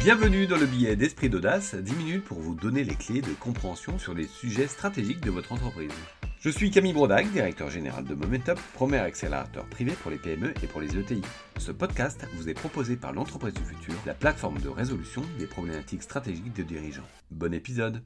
Bienvenue dans le billet d'Esprit d'Audace, 10 minutes pour vous donner les clés de compréhension sur les sujets stratégiques de votre entreprise. Je suis Camille Brodac, directeur général de Momentup, premier accélérateur privé pour les PME et pour les ETI. Ce podcast vous est proposé par l'entreprise du futur, la plateforme de résolution des problématiques stratégiques de dirigeants. Bon épisode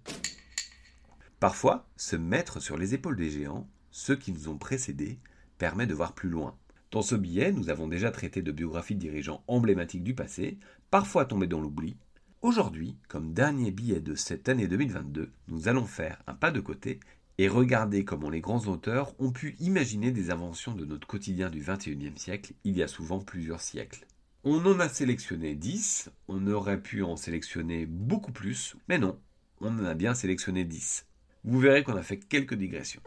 Parfois, se mettre sur les épaules des géants, ceux qui nous ont précédés, permet de voir plus loin. Dans ce billet, nous avons déjà traité de biographies de dirigeants emblématiques du passé, parfois tombés dans l'oubli. Aujourd'hui, comme dernier billet de cette année 2022, nous allons faire un pas de côté et regarder comment les grands auteurs ont pu imaginer des inventions de notre quotidien du XXIe siècle il y a souvent plusieurs siècles. On en a sélectionné 10, on aurait pu en sélectionner beaucoup plus, mais non, on en a bien sélectionné 10. Vous verrez qu'on a fait quelques digressions.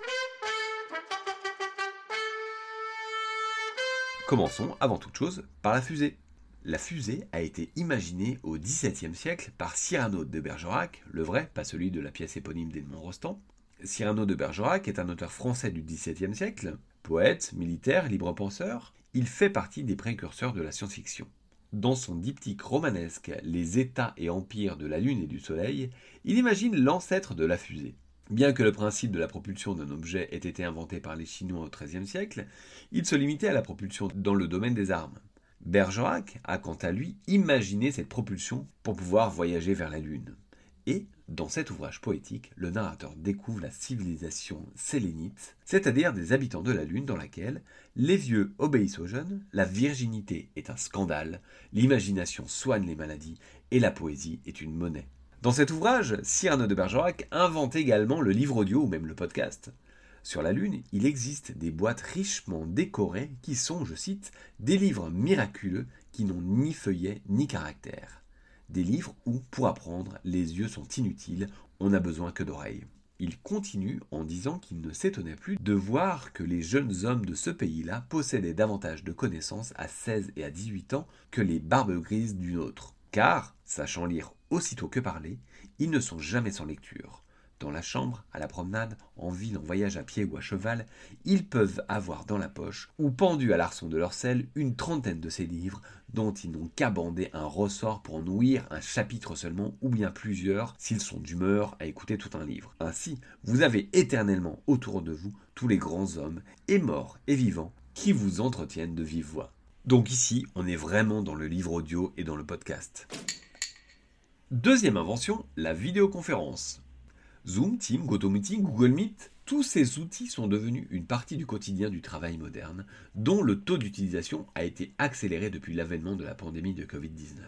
Commençons avant toute chose par la fusée. La fusée a été imaginée au XVIIe siècle par Cyrano de Bergerac, le vrai, pas celui de la pièce éponyme d'Edmond Rostand. Cyrano de Bergerac est un auteur français du XVIIe siècle, poète, militaire, libre-penseur. Il fait partie des précurseurs de la science-fiction. Dans son diptyque romanesque Les États et empires de la Lune et du Soleil, il imagine l'ancêtre de la fusée. Bien que le principe de la propulsion d'un objet ait été inventé par les Chinois au XIIIe siècle, il se limitait à la propulsion dans le domaine des armes. Bergerac a quant à lui imaginé cette propulsion pour pouvoir voyager vers la Lune. Et, dans cet ouvrage poétique, le narrateur découvre la civilisation sélénite, c'est-à-dire des habitants de la Lune dans laquelle les vieux obéissent aux jeunes, la virginité est un scandale, l'imagination soigne les maladies et la poésie est une monnaie. Dans cet ouvrage, Cyrano de Bergerac invente également le livre audio ou même le podcast. Sur la Lune, il existe des boîtes richement décorées qui sont, je cite, des livres miraculeux qui n'ont ni feuillet ni caractère. Des livres où, pour apprendre, les yeux sont inutiles, on n'a besoin que d'oreilles. Il continue en disant qu'il ne s'étonnait plus de voir que les jeunes hommes de ce pays-là possédaient davantage de connaissances à 16 et à 18 ans que les barbes grises d'une autre. Car, sachant lire aussitôt que parler, ils ne sont jamais sans lecture. Dans la chambre, à la promenade, en ville, en voyage à pied ou à cheval, ils peuvent avoir dans la poche, ou pendu à l'arçon de leur selle, une trentaine de ces livres, dont ils n'ont qu'à bander un ressort pour en ouïr un chapitre seulement, ou bien plusieurs, s'ils sont d'humeur à écouter tout un livre. Ainsi, vous avez éternellement autour de vous tous les grands hommes, et morts et vivants, qui vous entretiennent de vive voix. Donc ici, on est vraiment dans le livre audio et dans le podcast. Deuxième invention, la vidéoconférence. Zoom, Team, GoToMeeting, Google Meet, tous ces outils sont devenus une partie du quotidien du travail moderne, dont le taux d'utilisation a été accéléré depuis l'avènement de la pandémie de Covid-19.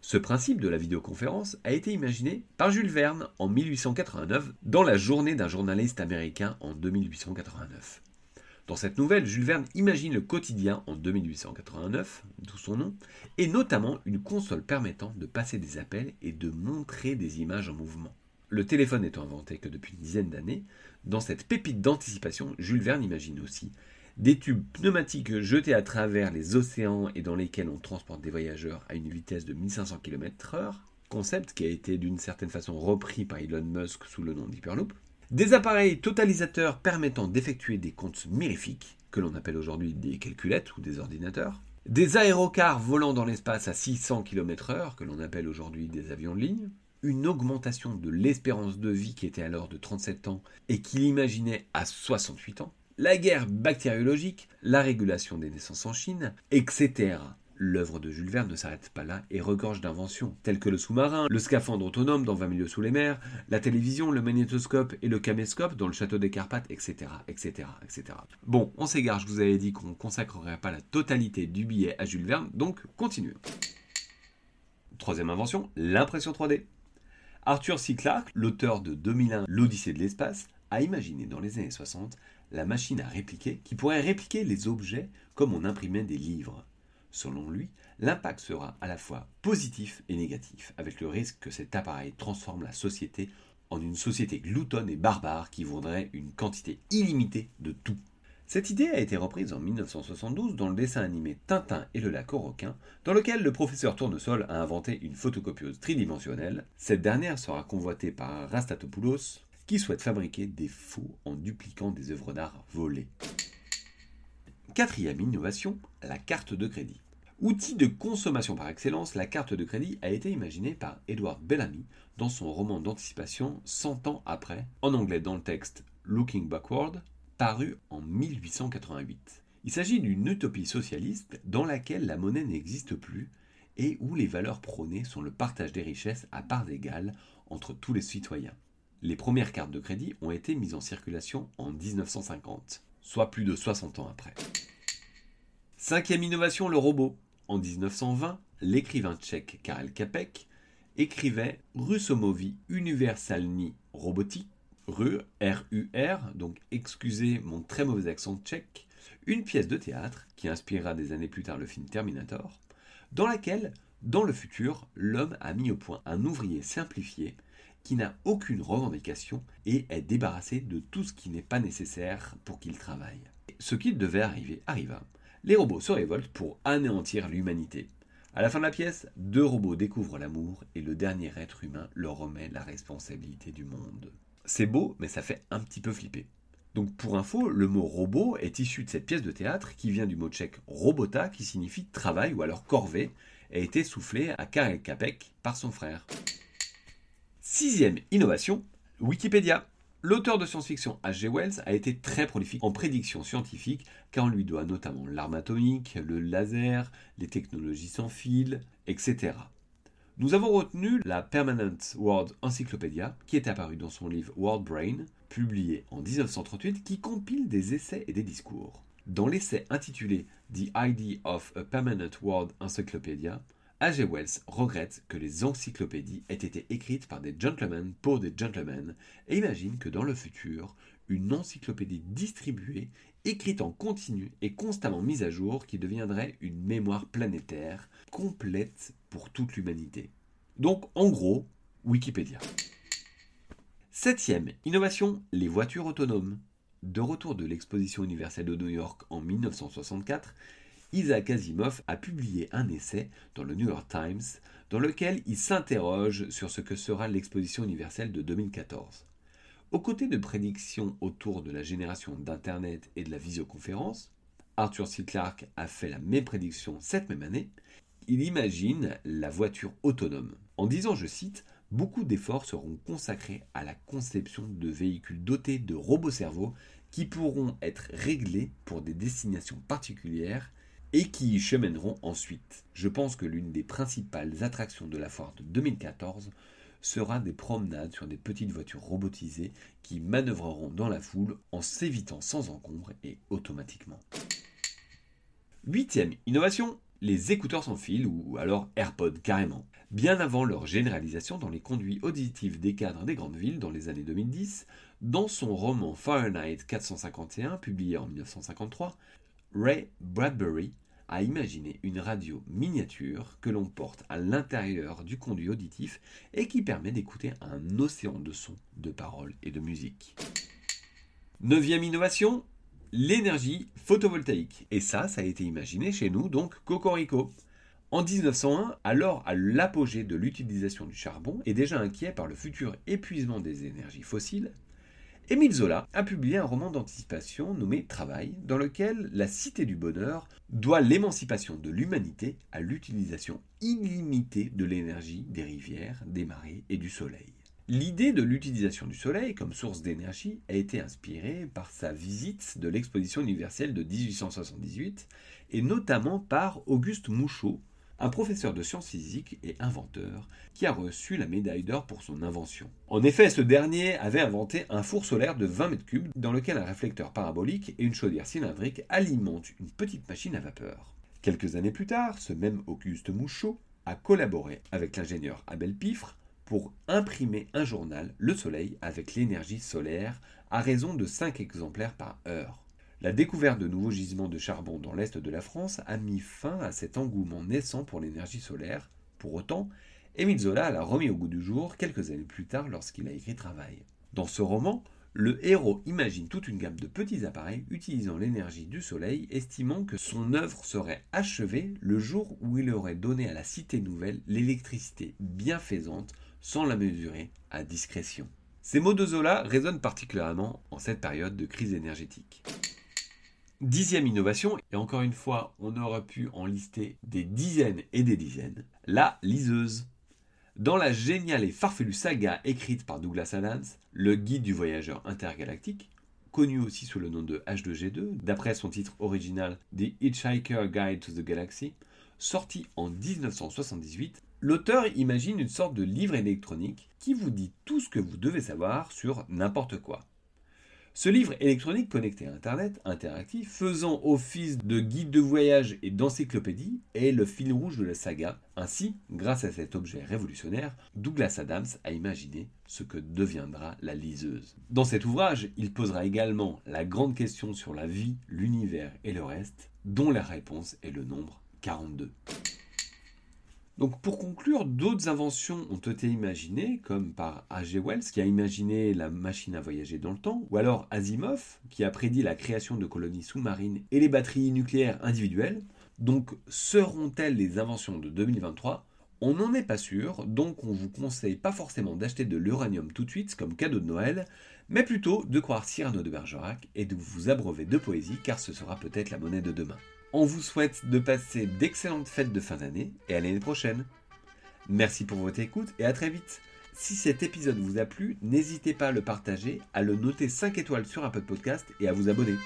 Ce principe de la vidéoconférence a été imaginé par Jules Verne en 1889 dans la journée d'un journaliste américain en 2889. Dans cette nouvelle, Jules Verne imagine le quotidien en 2889, d'où son nom, et notamment une console permettant de passer des appels et de montrer des images en mouvement. Le téléphone étant inventé que depuis une dizaine d'années, dans cette pépite d'anticipation, Jules Verne imagine aussi des tubes pneumatiques jetés à travers les océans et dans lesquels on transporte des voyageurs à une vitesse de 1500 km/h, concept qui a été d'une certaine façon repris par Elon Musk sous le nom d'Hyperloop, des appareils totalisateurs permettant d'effectuer des comptes mirifiques, que l'on appelle aujourd'hui des calculettes ou des ordinateurs. Des aérocars volant dans l'espace à 600 km/h, que l'on appelle aujourd'hui des avions de ligne. Une augmentation de l'espérance de vie qui était alors de 37 ans et qu'il imaginait à 68 ans. La guerre bactériologique, la régulation des naissances en Chine, etc. L'œuvre de Jules Verne ne s'arrête pas là et regorge d'inventions, telles que le sous-marin, le scaphandre autonome dans 20 milieux sous les mers, la télévision, le magnétoscope et le caméscope dans le château des Carpates, etc., etc., etc. Bon, on s'égare, je vous avais dit qu'on ne consacrerait pas la totalité du billet à Jules Verne, donc continuons. Troisième invention, l'impression 3D. Arthur C. Clarke, l'auteur de 2001 L'Odyssée de l'espace, a imaginé dans les années 60 la machine à répliquer qui pourrait répliquer les objets comme on imprimait des livres. Selon lui, l'impact sera à la fois positif et négatif, avec le risque que cet appareil transforme la société en une société gloutonne et barbare qui voudrait une quantité illimitée de tout. Cette idée a été reprise en 1972 dans le dessin animé Tintin et le lac aux requins, dans lequel le professeur Tournesol a inventé une photocopieuse tridimensionnelle. Cette dernière sera convoitée par Rastatopoulos, qui souhaite fabriquer des faux en dupliquant des œuvres d'art volées. Quatrième innovation, la carte de crédit. Outil de consommation par excellence, la carte de crédit a été imaginée par Edward Bellamy dans son roman d'anticipation 100 ans après, en anglais dans le texte Looking Backward, paru en 1888. Il s'agit d'une utopie socialiste dans laquelle la monnaie n'existe plus et où les valeurs prônées sont le partage des richesses à parts égales entre tous les citoyens. Les premières cartes de crédit ont été mises en circulation en 1950, soit plus de 60 ans après. Cinquième innovation, le robot. En 1920, l'écrivain tchèque Karel Kapek écrivait Rusomovi Universalni Robotik, RUR, R-U-R, donc excusez mon très mauvais accent tchèque, une pièce de théâtre qui inspirera des années plus tard le film Terminator, dans laquelle, dans le futur, l'homme a mis au point un ouvrier simplifié qui n'a aucune revendication et est débarrassé de tout ce qui n'est pas nécessaire pour qu'il travaille. Ce qui devait arriver arriva. Les robots se révoltent pour anéantir l'humanité. À la fin de la pièce, deux robots découvrent l'amour et le dernier être humain leur remet la responsabilité du monde. C'est beau, mais ça fait un petit peu flipper. Donc pour info, le mot robot est issu de cette pièce de théâtre qui vient du mot tchèque robota qui signifie travail ou alors corvée et a été soufflé à Karel Kapek par son frère. Sixième innovation, Wikipédia. L'auteur de science-fiction H.G. Wells a été très prolifique en prédictions scientifiques car on lui doit notamment l'arme atomique, le laser, les technologies sans fil, etc. Nous avons retenu la Permanent World Encyclopedia qui est apparue dans son livre World Brain, publié en 1938, qui compile des essais et des discours. Dans l'essai intitulé The Idea of a Permanent World Encyclopedia, A.G. Wells regrette que les encyclopédies aient été écrites par des gentlemen pour des gentlemen et imagine que dans le futur, une encyclopédie distribuée, écrite en continu et constamment mise à jour qui deviendrait une mémoire planétaire complète pour toute l'humanité. Donc en gros, Wikipédia. Septième innovation, les voitures autonomes. De retour de l'exposition universelle de New York en 1964, Isaac Asimov a publié un essai dans le New York Times dans lequel il s'interroge sur ce que sera l'exposition universelle de 2014. Aux côtés de prédictions autour de la génération d'Internet et de la visioconférence, Arthur C. Clarke a fait la même prédiction cette même année. Il imagine la voiture autonome. En disant, je cite, Beaucoup d'efforts seront consacrés à la conception de véhicules dotés de robots cerveaux qui pourront être réglés pour des destinations particulières et qui y chemèneront ensuite. Je pense que l'une des principales attractions de la foire de 2014 sera des promenades sur des petites voitures robotisées qui manœuvreront dans la foule en s'évitant sans encombre et automatiquement. Huitième innovation, les écouteurs sans fil ou alors AirPods carrément. Bien avant leur généralisation dans les conduits auditifs des cadres des grandes villes dans les années 2010, dans son roman Fahrenheit 451 publié en 1953, Ray Bradbury a imaginé une radio miniature que l'on porte à l'intérieur du conduit auditif et qui permet d'écouter un océan de sons, de paroles et de musique. Neuvième innovation, l'énergie photovoltaïque. Et ça, ça a été imaginé chez nous, donc Cocorico. En 1901, alors à l'apogée de l'utilisation du charbon et déjà inquiet par le futur épuisement des énergies fossiles, Émile Zola a publié un roman d'anticipation nommé Travail, dans lequel la Cité du Bonheur doit l'émancipation de l'humanité à l'utilisation illimitée de l'énergie des rivières, des marées et du soleil. L'idée de l'utilisation du soleil comme source d'énergie a été inspirée par sa visite de l'exposition universelle de 1878 et notamment par Auguste Mouchot, un professeur de sciences physiques et inventeur qui a reçu la médaille d'or pour son invention. En effet, ce dernier avait inventé un four solaire de 20 mètres cubes dans lequel un réflecteur parabolique et une chaudière cylindrique alimentent une petite machine à vapeur. Quelques années plus tard, ce même Auguste Mouchot a collaboré avec l'ingénieur Abel Pifre pour imprimer un journal, Le Soleil, avec l'énergie solaire, à raison de 5 exemplaires par heure. La découverte de nouveaux gisements de charbon dans l'est de la France a mis fin à cet engouement naissant pour l'énergie solaire. Pour autant, Émile Zola l'a remis au goût du jour quelques années plus tard lorsqu'il a écrit Travail. Dans ce roman, le héros imagine toute une gamme de petits appareils utilisant l'énergie du soleil, estimant que son œuvre serait achevée le jour où il aurait donné à la cité nouvelle l'électricité bienfaisante sans la mesurer à discrétion. Ces mots de Zola résonnent particulièrement en cette période de crise énergétique. Dixième innovation, et encore une fois, on aurait pu en lister des dizaines et des dizaines, la liseuse. Dans la géniale et farfelue saga écrite par Douglas Adams, le guide du voyageur intergalactique, connu aussi sous le nom de H2G2, d'après son titre original The Hitchhiker Guide to the Galaxy, sorti en 1978, l'auteur imagine une sorte de livre électronique qui vous dit tout ce que vous devez savoir sur n'importe quoi. Ce livre électronique connecté à Internet, interactif, faisant office de guide de voyage et d'encyclopédie, est le fil rouge de la saga. Ainsi, grâce à cet objet révolutionnaire, Douglas Adams a imaginé ce que deviendra la liseuse. Dans cet ouvrage, il posera également la grande question sur la vie, l'univers et le reste, dont la réponse est le nombre 42. Donc pour conclure, d'autres inventions ont été imaginées, comme par H.G. Wells qui a imaginé la machine à voyager dans le temps, ou alors Asimov qui a prédit la création de colonies sous-marines et les batteries nucléaires individuelles. Donc seront-elles les inventions de 2023 on n'en est pas sûr, donc on vous conseille pas forcément d'acheter de l'uranium tout de suite comme cadeau de Noël, mais plutôt de croire Cyrano de Bergerac et de vous abreuver de poésie car ce sera peut-être la monnaie de demain. On vous souhaite de passer d'excellentes fêtes de fin d'année et à l'année prochaine. Merci pour votre écoute et à très vite. Si cet épisode vous a plu, n'hésitez pas à le partager, à le noter 5 étoiles sur un peu de podcast et à vous abonner.